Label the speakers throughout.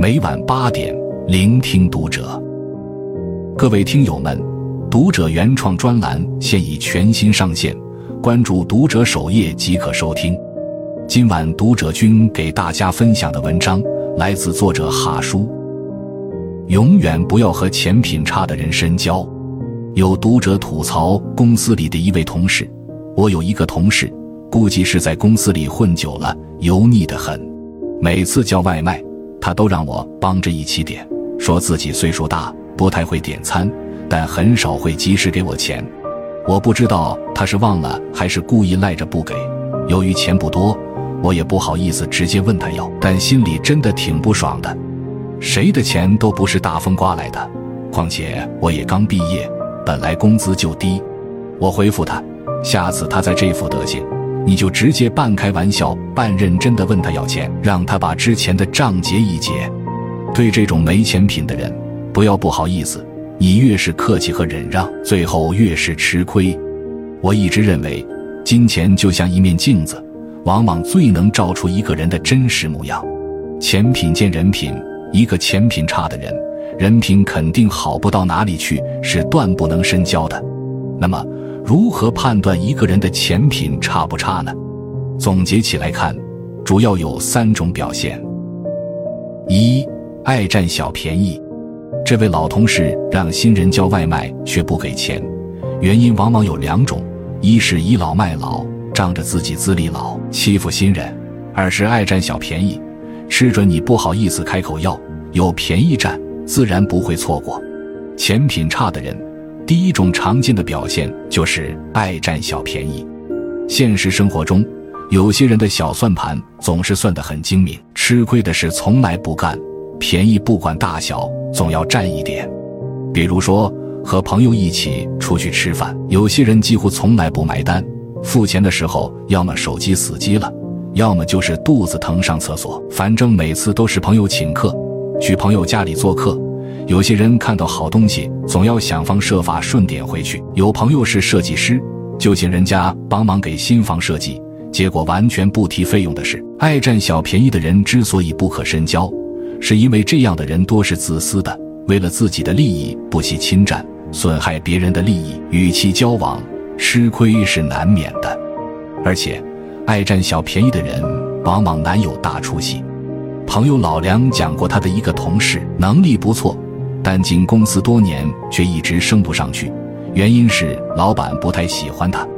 Speaker 1: 每晚八点，聆听读者。各位听友们，读者原创专栏现已全新上线，关注读者首页即可收听。今晚读者君给大家分享的文章来自作者哈叔。永远不要和钱品差的人深交。有读者吐槽公司里的一位同事，我有一个同事，估计是在公司里混久了，油腻的很。每次叫外卖，他都让我帮着一起点，说自己岁数大，不太会点餐，但很少会及时给我钱。我不知道他是忘了还是故意赖着不给。由于钱不多，我也不好意思直接问他要，但心里真的挺不爽的。谁的钱都不是大风刮来的，况且我也刚毕业。本来工资就低，我回复他：下次他再这副德行，你就直接半开玩笑半认真的问他要钱，让他把之前的账结一结。对这种没钱品的人，不要不好意思，你越是客气和忍让，最后越是吃亏。我一直认为，金钱就像一面镜子，往往最能照出一个人的真实模样。钱品见人品，一个钱品差的人。人品肯定好不到哪里去，是断不能深交的。那么，如何判断一个人的钱品差不差呢？总结起来看，主要有三种表现：一、爱占小便宜。这位老同事让新人叫外卖却不给钱，原因往往有两种：一是倚老卖老，仗着自己资历老欺负新人；二是爱占小便宜，吃准你不好意思开口要，有便宜占。自然不会错过。钱品差的人，第一种常见的表现就是爱占小便宜。现实生活中，有些人的小算盘总是算得很精明，吃亏的事从来不干，便宜不管大小，总要占一点。比如说，和朋友一起出去吃饭，有些人几乎从来不买单，付钱的时候要么手机死机了，要么就是肚子疼上厕所，反正每次都是朋友请客。去朋友家里做客，有些人看到好东西，总要想方设法顺点回去。有朋友是设计师，就请人家帮忙给新房设计，结果完全不提费用的事。爱占小便宜的人之所以不可深交，是因为这样的人多是自私的，为了自己的利益不惜侵占、损害别人的利益，与其交往，吃亏是难免的。而且，爱占小便宜的人往往难有大出息。朋友老梁讲过，他的一个同事能力不错，但进公司多年却一直升不上去，原因是老板不太喜欢他。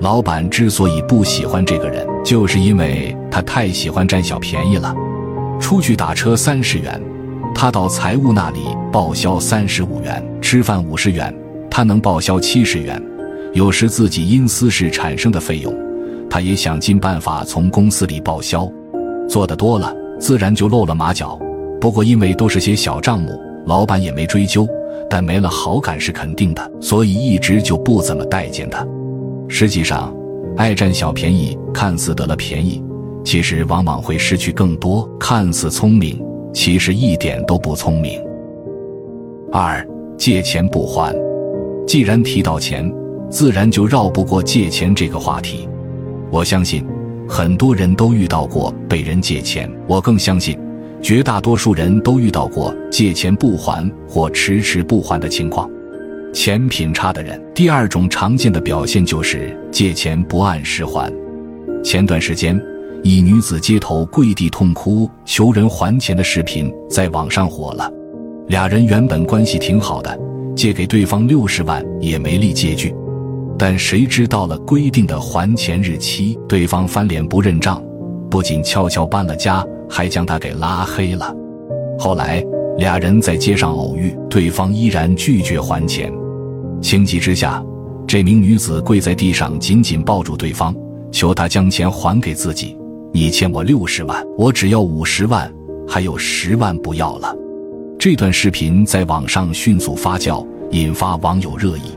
Speaker 1: 老板之所以不喜欢这个人，就是因为他太喜欢占小便宜了。出去打车三十元，他到财务那里报销三十五元；吃饭五十元，他能报销七十元。有时自己因私事产生的费用，他也想尽办法从公司里报销。做的多了。自然就露了马脚，不过因为都是些小账目，老板也没追究，但没了好感是肯定的，所以一直就不怎么待见他。实际上，爱占小便宜，看似得了便宜，其实往往会失去更多；看似聪明，其实一点都不聪明。二，借钱不还。既然提到钱，自然就绕不过借钱这个话题。我相信。很多人都遇到过被人借钱，我更相信，绝大多数人都遇到过借钱不还或迟迟不还的情况。钱品差的人，第二种常见的表现就是借钱不按时还。前段时间，一女子街头跪地痛哭求人还钱的视频在网上火了。俩人原本关系挺好的，借给对方六十万也没立借据。但谁知到了规定的还钱日期，对方翻脸不认账，不仅悄悄搬了家，还将他给拉黑了。后来俩人在街上偶遇，对方依然拒绝还钱。情急之下，这名女子跪在地上，紧紧抱住对方，求他将钱还给自己。你欠我六十万，我只要五十万，还有十万不要了。这段视频在网上迅速发酵，引发网友热议。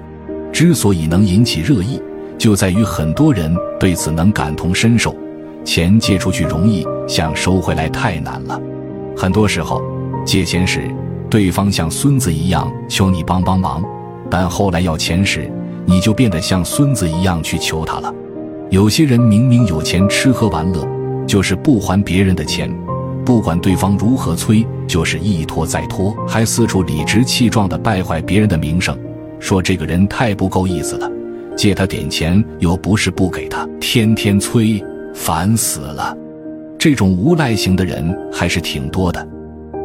Speaker 1: 之所以能引起热议，就在于很多人对此能感同身受。钱借出去容易，想收回来太难了。很多时候，借钱时，对方像孙子一样求你帮帮忙，但后来要钱时，你就变得像孙子一样去求他了。有些人明明有钱吃喝玩乐，就是不还别人的钱，不管对方如何催，就是一拖再拖，还四处理直气壮地败坏别人的名声，说这个人太不够意思了，借他点钱又不是不给他，天天催，烦死了。这种无赖型的人还是挺多的。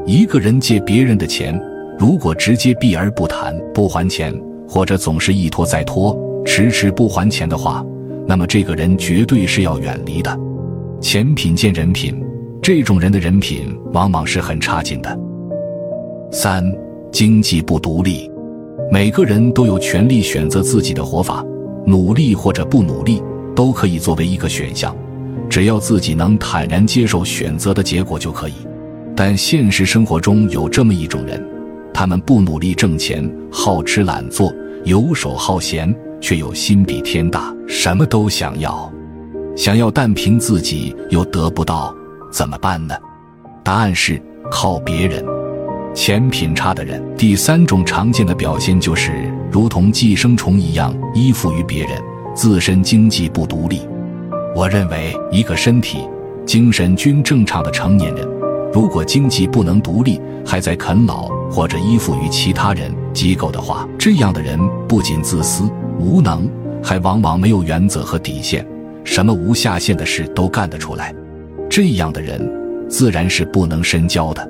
Speaker 1: 一个人借别人的钱，如果直接避而不谈，不还钱，或者总是一拖再拖，迟迟不还钱的话，那么这个人绝对是要远离的。钱品见人品，这种人的人品往往是很差劲的。三、经济不独立，每个人都有权利选择自己的活法，努力或者不努力都可以作为一个选项，只要自己能坦然接受选择的结果就可以。但现实生活中有这么一种人，他们不努力挣钱，好吃懒做，游手好闲，却又心比天大，什么都想要。想要，但凭自己又得不到，怎么办呢？答案是靠别人。钱品差的人，第三种常见的表现就是如同寄生虫一样依附于别人，自身经济不独立。我认为，一个身体、精神均正常的成年人，如果经济不能独立，还在啃老或者依附于其他人、机构的话，这样的人不仅自私无能，还往往没有原则和底线。什么无下限的事都干得出来，这样的人自然是不能深交的。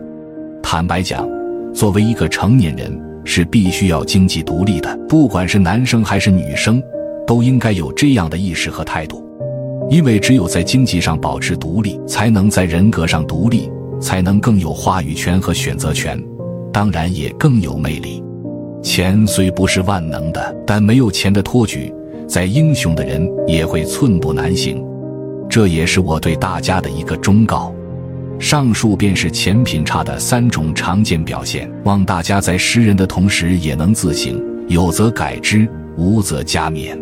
Speaker 1: 坦白讲，作为一个成年人，是必须要经济独立的。不管是男生还是女生，都应该有这样的意识和态度。因为只有在经济上保持独立，才能在人格上独立，才能更有话语权和选择权，当然也更有魅力。钱虽不是万能的，但没有钱的托举。再英雄的人也会寸步难行，这也是我对大家的一个忠告。上述便是钱品差的三种常见表现，望大家在识人的同时也能自省，有则改之，无则加勉。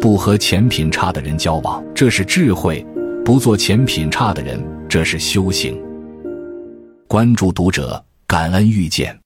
Speaker 1: 不和钱品差的人交往，这是智慧；不做钱品差的人，这是修行。关注读者，感恩遇见。